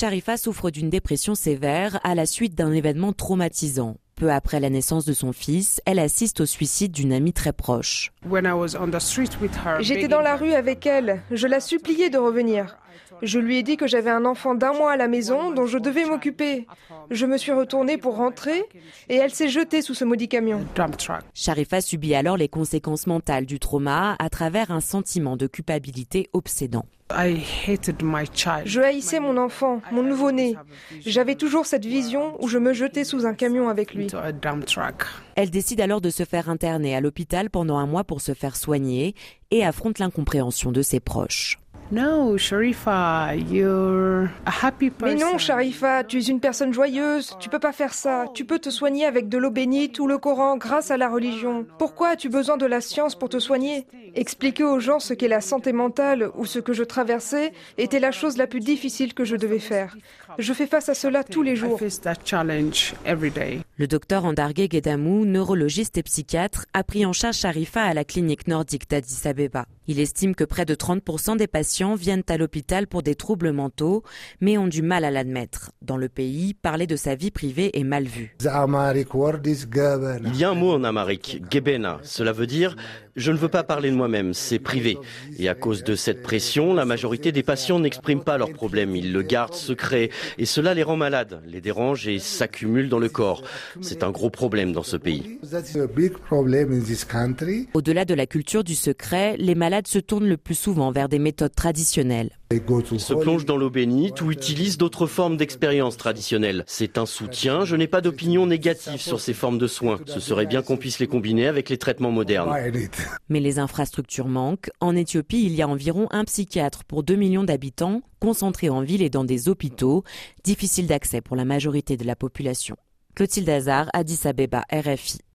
Sharifa souffre d'une dépression sévère à la suite d'un événement traumatisant. Peu après la naissance de son fils, elle assiste au suicide d'une amie très proche. J'étais dans la rue avec elle. Je la suppliais de revenir. Je lui ai dit que j'avais un enfant d'un mois à la maison dont je devais m'occuper. Je me suis retournée pour rentrer et elle s'est jetée sous ce maudit camion. Sharifa subit alors les conséquences mentales du trauma à travers un sentiment de culpabilité obsédant. Je haïssais mon enfant, mon nouveau-né. J'avais toujours cette vision où je me jetais sous un camion avec lui. Elle décide alors de se faire interner à l'hôpital pendant un mois pour se faire soigner et affronte l'incompréhension de ses proches. Mais non, Sharifa, tu es une personne joyeuse. Tu peux pas faire ça. Tu peux te soigner avec de l'eau bénite ou le Coran grâce à la religion. Pourquoi as-tu besoin de la science pour te soigner? Expliquer aux gens ce qu'est la santé mentale ou ce que je traversais était la chose la plus difficile que je devais faire. Je fais face à cela tous les jours. Le docteur Andargue Gedamou, neurologiste et psychiatre, a pris en charge Sharifa à la clinique nordique d'Addis Abeba. Il estime que près de 30% des patients viennent à l'hôpital pour des troubles mentaux, mais ont du mal à l'admettre. Dans le pays, parler de sa vie privée est mal vu. Il y a un mot en amérique, gebena. Cela veut dire je ne veux pas parler de moi-même, c'est privé. Et à cause de cette pression, la majorité des patients n'expriment pas leurs problèmes, ils le gardent secret. Et cela les rend malades, les dérange et s'accumule dans le corps. C'est un gros problème dans ce pays. Au-delà de la culture du secret, les malades se tournent le plus souvent vers des méthodes traditionnelles. Ils se plongent dans l'eau bénite ou utilisent d'autres formes d'expériences traditionnelles. C'est un soutien, je n'ai pas d'opinion négative sur ces formes de soins. Ce serait bien qu'on puisse les combiner avec les traitements modernes. Mais les infrastructures manquent. En Éthiopie, il y a environ un psychiatre pour 2 millions d'habitants, concentrés en ville et dans des hôpitaux, difficiles d'accès pour la majorité de la population. Clotilde Hazard, Addis Abeba, RFI.